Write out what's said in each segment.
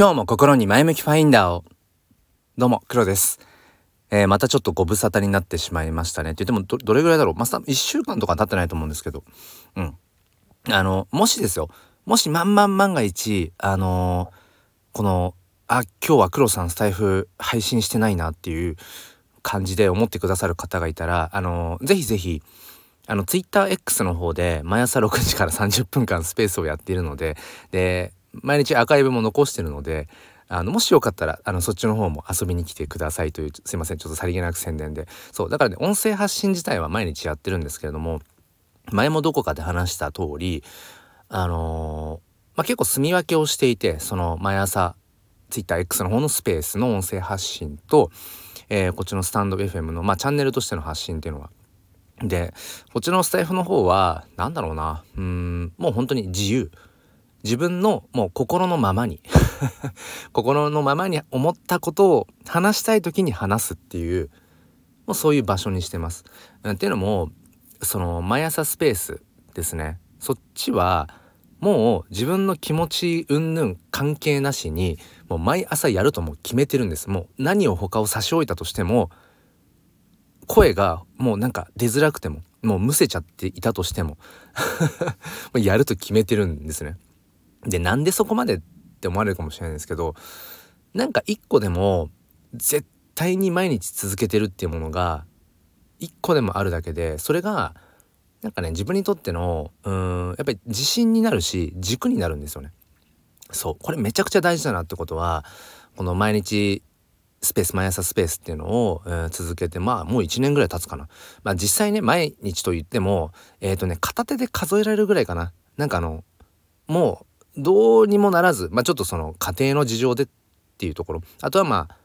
今日も心に前向きファインダーを。どうも、黒です。えー、またちょっとご無沙汰になってしまいましたね。って言ってもど、れぐらいだろう？まあ、1週間とか経ってないと思うんですけど。うん。あの、もしですよ。もし万万万が一、あのー、この、あ、今日は黒さんスタイフ配信してないなっていう感じで思ってくださる方がいたら、あのー、ぜひぜひ、あの、TwitterX の方で毎朝6時から30分間スペースをやっているので、で、毎日アーカイブも残してるので、あの、もしよかったら、あの、そっちの方も遊びに来てくださいという、すいません、ちょっとさりげなく宣伝で。そう、だからね、音声発信自体は毎日やってるんですけれども、前もどこかで話した通り、あのー、まあ、結構住み分けをしていて、その、毎朝、TwitterX の方のスペースの音声発信と、えー、こっちのスタンド FM の、まあ、チャンネルとしての発信っていうのは。で、こっちのスタイフの方は、何だろうな、うん、もう本当に自由。自分のもう心のままに 心のままに思ったことを話したい時に話すっていうもうそういう場所にしてます。っていうのもその毎朝スペースですねそっちはもう自分の気持ち云々関係なしにもう毎朝やるともう決めてるんですもう何を他を差し置いたとしても声がもうなんか出づらくてももうむせちゃっていたとしても やると決めてるんですね。で、なんでそこまでって思われるかもしれないんですけど、なんか一個でも絶対に毎日続けてるっていうものが一個でもあるだけで、それがなんかね、自分にとっての、うん、やっぱり自信になるし、軸になるんですよね。そう。これめちゃくちゃ大事だなってことは、この毎日スペース、毎朝スペースっていうのを、えー、続けて、まあもう1年ぐらい経つかな。まあ実際ね、毎日と言っても、えっ、ー、とね、片手で数えられるぐらいかな。なんかあの、もうどうにもならず、まあ、ちょっとその家庭の事情でっていうところあとはまあ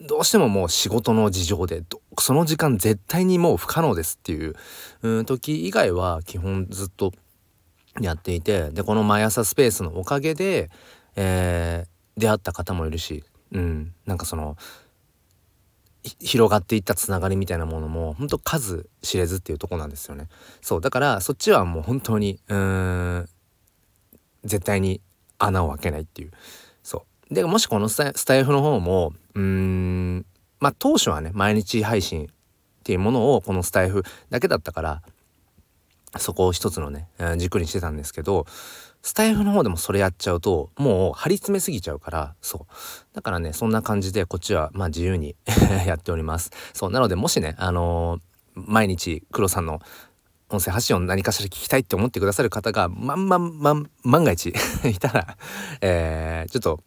どうしてももう仕事の事情でその時間絶対にもう不可能ですっていううん時以外は基本ずっとやっていてでこの毎朝スペースのおかげで、えー、出会った方もいるし、うん、なんかその広がっていったつながりみたいなものも本当数知れずっていうとこなんですよね。そうだからそっちはもう本当にうん絶対に穴を開けないっていう。そう。でもしこのスタイフの方もうんまあ当初はね毎日配信っていうものをこのスタイフだけだったからそこを一つのね軸にしてたんですけどスタイフの方でもそれやっちゃうともう張り詰めすぎちゃうからそう。だからねそんな感じでこっちはまあ自由に やっております。そう。なのでもしねあのー、毎日黒さんの音声発信を何かしら聞きたいって思ってくださる方が、まんまんまん、万が一 いたら、えー、ちょっと、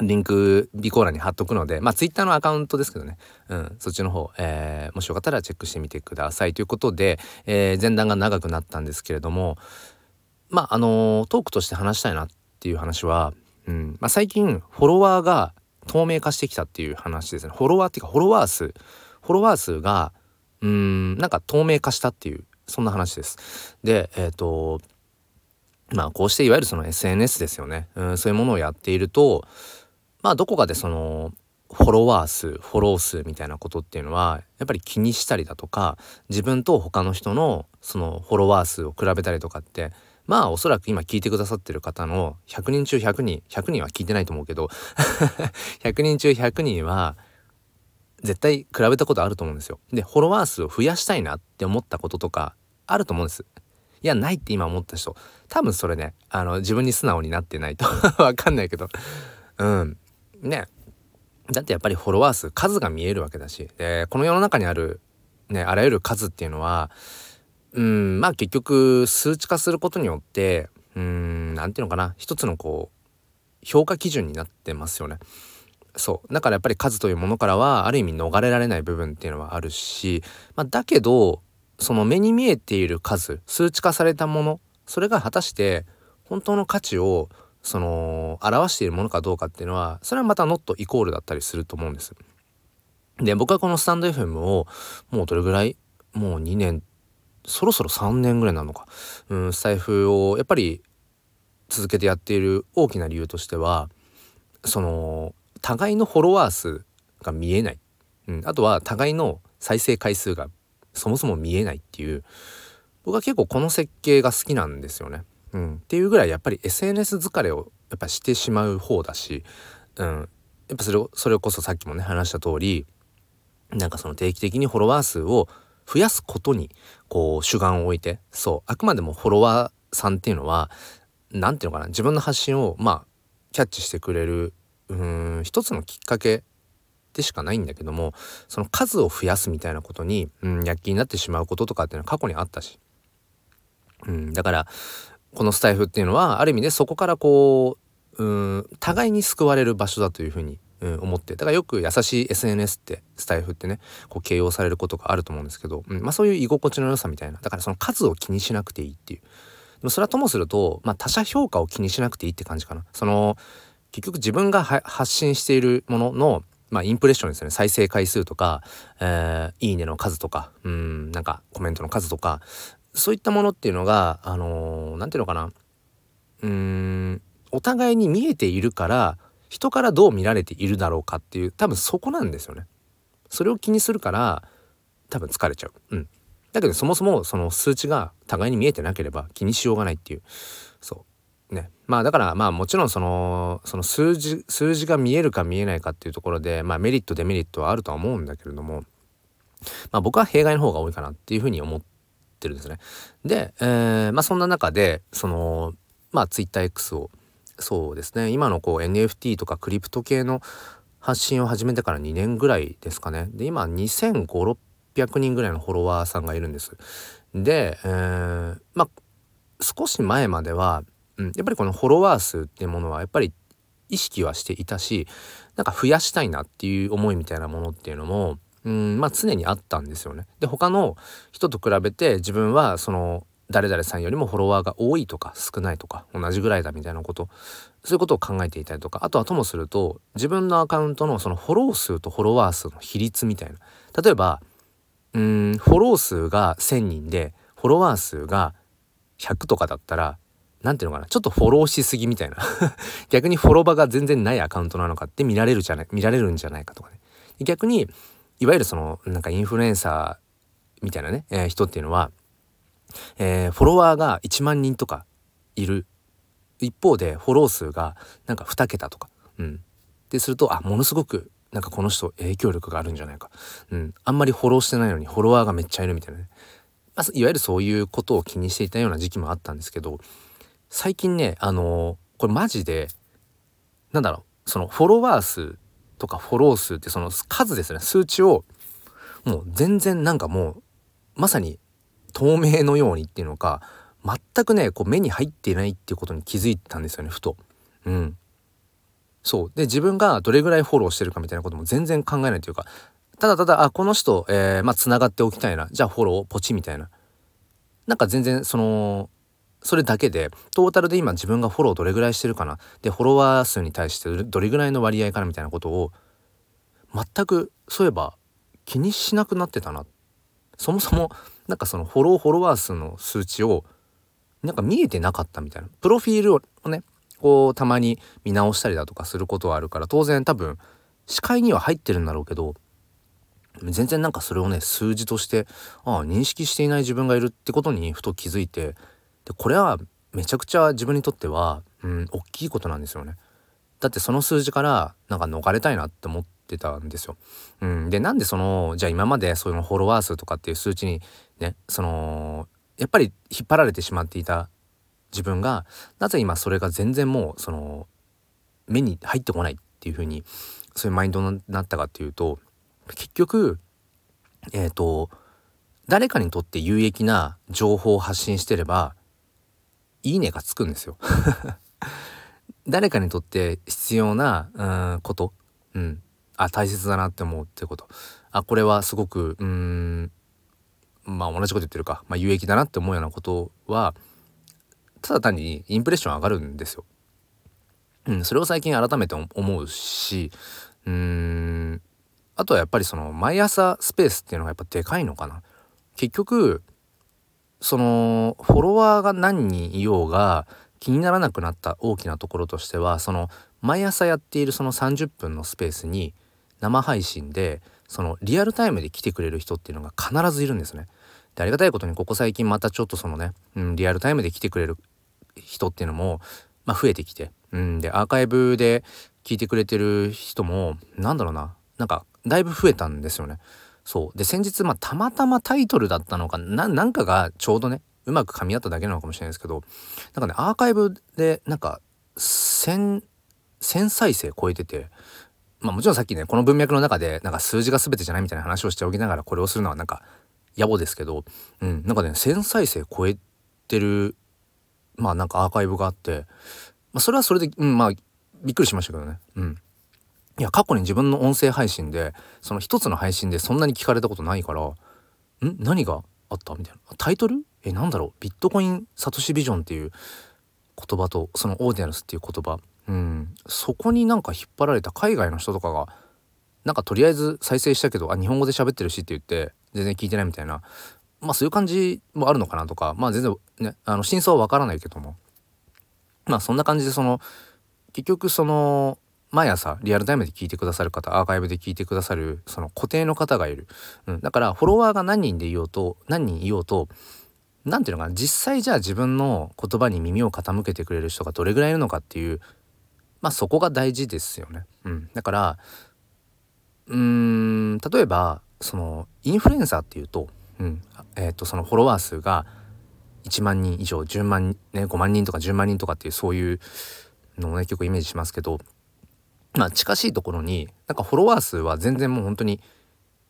リンク、備考欄に貼っとくので、まあ、ツイッターのアカウントですけどね。うん、そっちの方、えー、もしよかったらチェックしてみてください。ということで、えー、前段が長くなったんですけれども、まあ、あのー、トークとして話したいなっていう話は、うん、まあ、最近、フォロワーが透明化してきたっていう話ですね。フォロワーっていうか、フォロワー数、フォロワー数が、うん、なんか透明化したっていうそんな話です。で、えっ、ー、と、まあこうしていわゆるその SNS ですよね、うん、そういうものをやっているとまあどこかでそのフォロワー数フォロー数みたいなことっていうのはやっぱり気にしたりだとか自分と他の人のそのフォロワー数を比べたりとかってまあおそらく今聞いてくださってる方の100人中100人100人は聞いてないと思うけど 100人中100人は絶対比べたことあると思うんですよ。でフォロワー数を増やしたいなって思ったこととかあると思うんです。いや、ないって今思った人、多分それね、あの、自分に素直になってないと わかんないけど、うん。ね。だってやっぱりフォロワー数、数が見えるわけだし、で、この世の中にある、ね、あらゆる数っていうのは、うん、まあ結局、数値化することによって、うん、なんていうのかな、一つのこう、評価基準になってますよね。そう。だからやっぱり数というものからは、ある意味逃れられない部分っていうのはあるし、まあだけど、その目に見えている数数値化されたものそれが果たして本当の価値をその表しているものかどうかっていうのはそれはまたノットイコールだったりすると思うんです。で僕はこのスタンド FM をもうどれぐらいもう2年そろそろ3年ぐらいなのか、うん、スタイフをやっぱり続けてやっている大きな理由としてはその互いのフォロワー数が見えない、うん、あとは互いの再生回数がそもそも見えないっていう。僕は結構この設計が好きなんですよね。うん、っていうぐらいやっぱり SNS 疲れをやっぱしてしまう方だし、うん、やっぱそれそれこそさっきもね話した通りなんかその定期的にフォロワー数を増やすことにこう主眼を置いてそう。あくまでもフォロワーさんっていうのは何ていうのかな。自分の発信をまあキャッチしてくれるうん一つのきっかけでしかないんだけどもその数を増やすみたいなことに、うん、躍起になってしまうこととかっていうのは過去にあったし、うん、だからこのスタイフっていうのはある意味でそこからこううん互いに救われる場所だというふうに、うん、思って。だからよく優しい SNS ってスタイフってねこう形容されることがあると思うんですけど、うんまあ、そういう居心地の良さみたいな。だからその数を気にしなくていいっていう。でもそれはともすると、まあ、他者評価を気にしなくていいって感じかな。その結局自分が発信しているもののまあ、インプレッションですね再生回数とか、えー、いいねの数とかうんなんかコメントの数とかそういったものっていうのがあの何、ー、て言うのかなうんお互いに見えているから人からどう見られているだろうかっていう多分そこなんですよね。それを気にするから多分疲れちゃう。うん。だけどそもそもその数値が互いに見えてなければ気にしようがないっていうね。まあだからまあもちろんそのその数字数字が見えるか見えないかっていうところでまあメリットデメリットはあるとは思うんだけれどもまあ僕は弊害の方が多いかなっていうふうに思ってるんですね。で、えー、まあそんな中でそのまあ TwitterX をそうですね今のこう NFT とかクリプト系の発信を始めてから2年ぐらいですかね。で今2500600人ぐらいのフォロワーさんがいるんです。で、えー、まあ少し前までは、うん、やっぱりこのフォロワー数っていうものはやっぱり意識はしていたしなんか増やしたいなっていう思いみたいなものっていうのもうんまあ常にあったんですよね。で他の人と比べて自分はその誰々さんよりもフォロワーが多いとか少ないとか同じぐらいだみたいなことそういうことを考えていたりとかあとはともすると自分のアカウントのそのフォロー数とフォロワー数の比率みたいな例えばうんフォロー数が1,000人でフォロワー数が100とかだったら何ていうのかなちょっとフォローしすぎみたいな。逆にフォロバが全然ないアカウントなのかって見られるじゃない見られるんじゃないかとかね。逆にいわゆるそのなんかインフルエンサーみたいなね、えー、人っていうのはえー、フォロワーが1万人とかいる。一方でフォロー数がなんか2桁とか、うん、でするとあものすごくなんかこの人影響力があるんじゃないか、うん、あんまりフォローしてないのにフォロワーがめっちゃいるみたいなね、まあ、いわゆるそういうことを気にしていたような時期もあったんですけど最近ねあのー、これマジでなんだろうそのフォロワー数とかフォロー数ってその数ですね。数値をもう全然なんかもうまさに透明のようにっていうのか全くねこう目に入っていないっていうことに気づいたんですよねふと。うん、そう。で自分がどれぐらいフォローしてるかみたいなことも全然考えないというかただただあこの人、えー、まあつながっておきたいな。じゃあフォローポチみたいな。なんか全然そのそれだけでトータルで今自分がフォローどれぐらいしてるかな。でフォロワー数に対してどれぐらいの割合かなみたいなことを全くそういえば気にしなくなってたな。そもそもなんかそのフォローフォロワー数の数値をなんか見えてなかったみたいな。プロフィールをねこうたまに見直したりだとかすることはあるから当然多分視界には入ってるんだろうけど全然なんかそれをね数字としてああ認識していない自分がいるってことにふと気づいてでこれはめちゃくちゃ自分にとってはうん大きいことなんですよね。だってその数字からなんか逃れたいなって思ってたんですよ。うん、でなんでそのじゃあ今までそういうフォロワー数とかっていう数値にねそのやっぱり引っ張られてしまっていた自分がなぜ今それが全然もうその目に入ってこないっていう風にそういうマインドになったかっていうと結局えっ、ー、と誰かにとって有益な情報を発信してればいいねがつくんですよ。誰かにとって必要なうんこと、うん、あ大切だなって思うってこと。あこれはすごくうんまあ同じこと言ってるか、まあ、有益だなって思うようなことはただ単にインプレッション上がるんですよ。うん、それを最近改めて思うしうんあとはやっぱりその毎朝スペースっていうのがやっぱでかいのかな。結局そのフォロワーが何人いようが気にならなくなった大きなところとしてはその毎朝やっているその30分のスペースに生配信でそのリアルタイムで来てくれる人っていうのが必ずいるんですね。でありがたいことにここ最近またちょっとそのね、うん、リアルタイムで来てくれる人っていうのも、まあ、増えてきて、うん、でアーカイブで聞いてくれてる人もなんだろうななんかだいぶ増えたんですよね。そうで先日まあたまたまタイトルだったのかななんかがちょうどねうまく噛み合っただけなのかもしれないですけどなんかねアーカイブでなんか1000再生超えててまあもちろんさっきねこの文脈の中でなんか数字が全てじゃないみたいな話をしておきながらこれをするのはなんか野暮ですけど、うん、なんかね1000再生超えてるまあなんかアーカイブがあって、まあ、それはそれで、うん、まあびっくりしましたけどね。うん。いや過去に自分の音声配信でその一つの配信でそんなに聞かれたことないからん？何があった？みたいな。タイトル？えなんだろう？ビットコインサトシビジョンっていう言葉とそのオーディナルスっていう言葉。うん。そこになんか引っ張られた海外の人とかがなんかとりあえず再生したけどあ日本語で喋ってるしって言って全然聞いてないみたいな。まあそういう感じもあるのかなとか。まあ全然ねあの真相はわからないけども。まあそんな感じでその結局その毎朝リアルタイムで聞いてくださる方アーカイブで聞いてくださるその固定の方がいる、うん、だからフォロワーが何人でいようと何人いようと何ていうのかな実際じゃあ自分の言葉に耳を傾けてくれる人がどれぐらいいるのかっていうまあそこが大事ですよね。うん、だからうーん例えばそのインフルエンサーっていうと,、うん。えー、とそのフォロワー数が1万人以上10万、ね、5万人とか10万人とかっていうそういうのをね結構イメージしますけどまあ近しいところになんかフォロワー数は全然もう本当に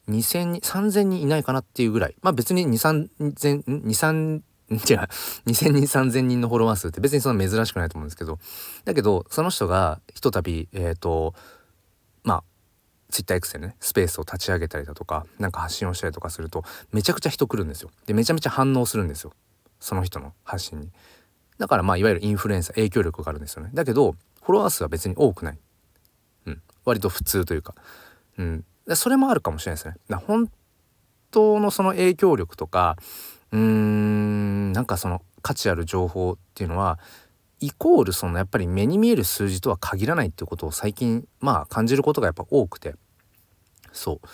2,000人3,000人いないかなっていうぐらい。まあ別に2,3,000 2、3000人3,000人のフォロワー数って別にそんな珍しくないと思うんですけど。だけどその人がひとたびえっ、ー、とまあツイッター X でねスペースを立ち上げたりだとか何か発信をしたりとかするとめちゃくちゃ人来るんですよ。でめちゃめちゃ反応するんですよ。その人の発信に。だからまあいわゆるインフルエンサー影響力があるんですよね。だけどフォロワー数は別に多くない。割と普通というか、うん、それもあるかもしれないですね。本当のその影響力とかうーんなんかその価値ある情報っていうのはイコールそのやっぱり目に見える数字とは限らないっていうことを最近まあ感じることがやっぱ多くて。そう。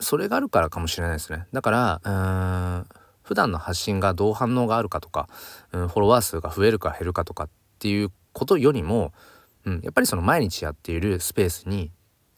それがあるからかもしれないですね。だからうーん普段の発信がどう反応があるかとか、うん、フォロワー数が増えるか減るかとかっていうことよりもうん、やっぱりその毎日やっているスペースに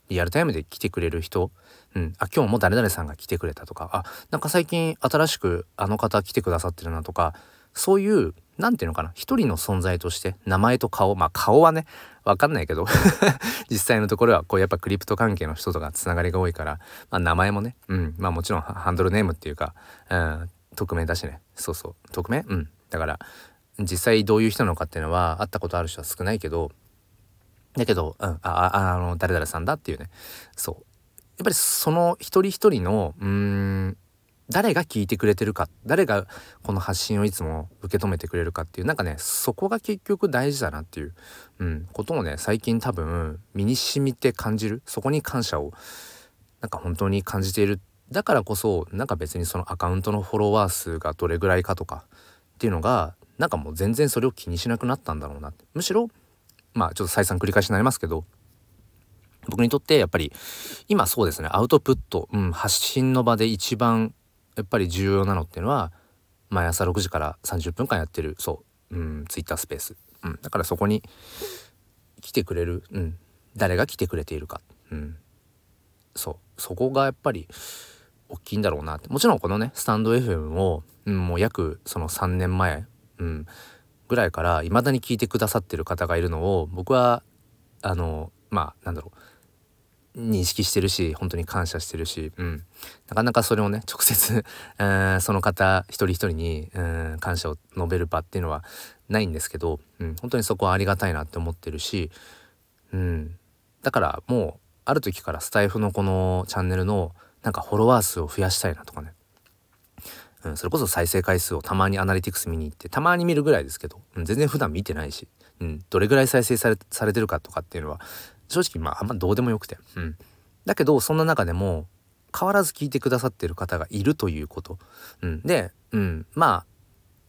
リアルタイムで来てくれる人、うん、あ今日も誰々さんが来てくれたとか。あなんか最近新しくあの方来てくださってるなとか。そういう何て言うのかな。一人の存在として名前と顔。まあ顔はね分かんないけど。実際のところはこうやっぱクリプト関係の人とかつながりが多いから、まあ、名前もね、うん、まあもちろんハンドルネームっていうか、うん、匿名だしね。そうそう。匿名？うん。だから実際どういう人なのかっていうのは会ったことある人は少ないけど。だけど、うん、あ、あ、あの、誰々さんだっていうね。そう。やっぱりその一人一人の、うん、誰が聞いてくれてるか、誰がこの発信をいつも受け止めてくれるかっていう、なんかね、そこが結局大事だなっていう、うん、ことをね、最近多分身に染みて感じる。そこに感謝を、なんか本当に感じている。だからこそ、なんか別にそのアカウントのフォロワー数がどれぐらいかとかっていうのが、なんかもう全然それを気にしなくなったんだろうな。むしろ、まあちょっと再三繰り返しになりますけど僕にとってやっぱり今そうですね。アウトプット、うん、発信の場で一番やっぱり重要なのっていうのは毎朝6時から30分間やってるそう、うん、ツイッタースペース、うん、だからそこに来てくれる、うん、誰が来てくれているか、うん、そうそこがやっぱり大きいんだろうなって。もちろんこのねスタンド FM を、うん、もう約その3年前、うん、ぐらいから未だに聞いてくださってる方がいるのを僕はあのまあなんだろう。認識してるし本当に感謝してるし、うん、なかなかそれをね直接 その方一人一人に感謝を述べる場っていうのはないんですけど、うん、本当にそこはありがたいなって思ってるし、うん、だからもうある時からスタイフのこのチャンネルのなんかフォロワー数を増やしたいなとかね。うん、それこそ再生回数をたまにアナリティクス見に行ってたまに見るぐらいですけど、うん、全然普段見てないし、うん、どれぐらい再生されされてるかとかっていうのは正直まああんまどうでもよくて、うん、だけどそんな中でも変わらず聞いてくださってる方がいるということ、うん、で、うん、まあ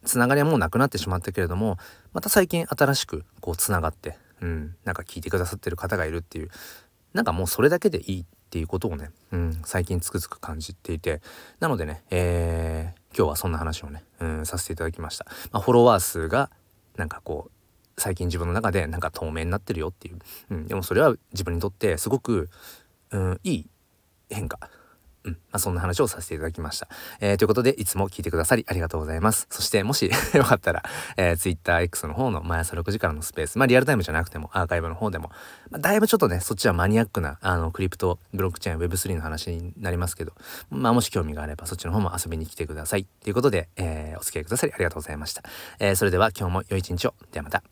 つながりはもうなくなってしまったけれどもまた最近新しくこうつながって、うん、なんか聞いてくださってる方がいるっていうなんかもうそれだけでいいっていうことをね、うん、最近つくづく感じていてなのでね、えー、今日はそんな話をね、うん、させていただきました。まあ、フォロワー数がなんかこう最近自分の中でなんか透明になってるよっていう、うん、でもそれは自分にとってすごく、うん、いい変化うん。まあ、そんな話をさせていただきました。えー、ということで、いつも聞いてくださりありがとうございます。そして、もし よかったら、えー、TwitterX の方の毎朝6時からのスペース、まあ、リアルタイムじゃなくても、アーカイブの方でも、まあ、だいぶちょっとね、そっちはマニアックな、あの、クリプト、ブロックチェーン、Web3 の話になりますけど、まあ、もし興味があれば、そっちの方も遊びに来てください。ということで、えー、お付き合いくださりありがとうございました。えー、それでは、今日も良い一日を。ではまた。